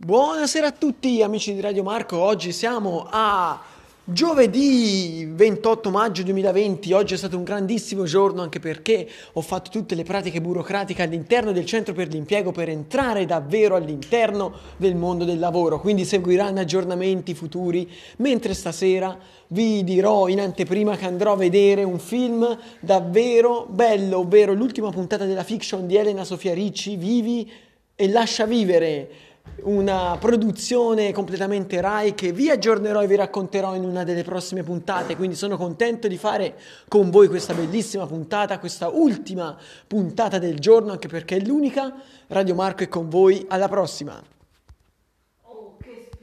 Buonasera a tutti amici di Radio Marco, oggi siamo a giovedì 28 maggio 2020, oggi è stato un grandissimo giorno anche perché ho fatto tutte le pratiche burocratiche all'interno del centro per l'impiego per entrare davvero all'interno del mondo del lavoro, quindi seguiranno aggiornamenti futuri, mentre stasera vi dirò in anteprima che andrò a vedere un film davvero bello, ovvero l'ultima puntata della fiction di Elena Sofia Ricci, Vivi e lascia vivere una produzione completamente Rai che vi aggiornerò e vi racconterò in una delle prossime puntate, quindi sono contento di fare con voi questa bellissima puntata, questa ultima puntata del giorno, anche perché è l'unica. Radio Marco è con voi, alla prossima!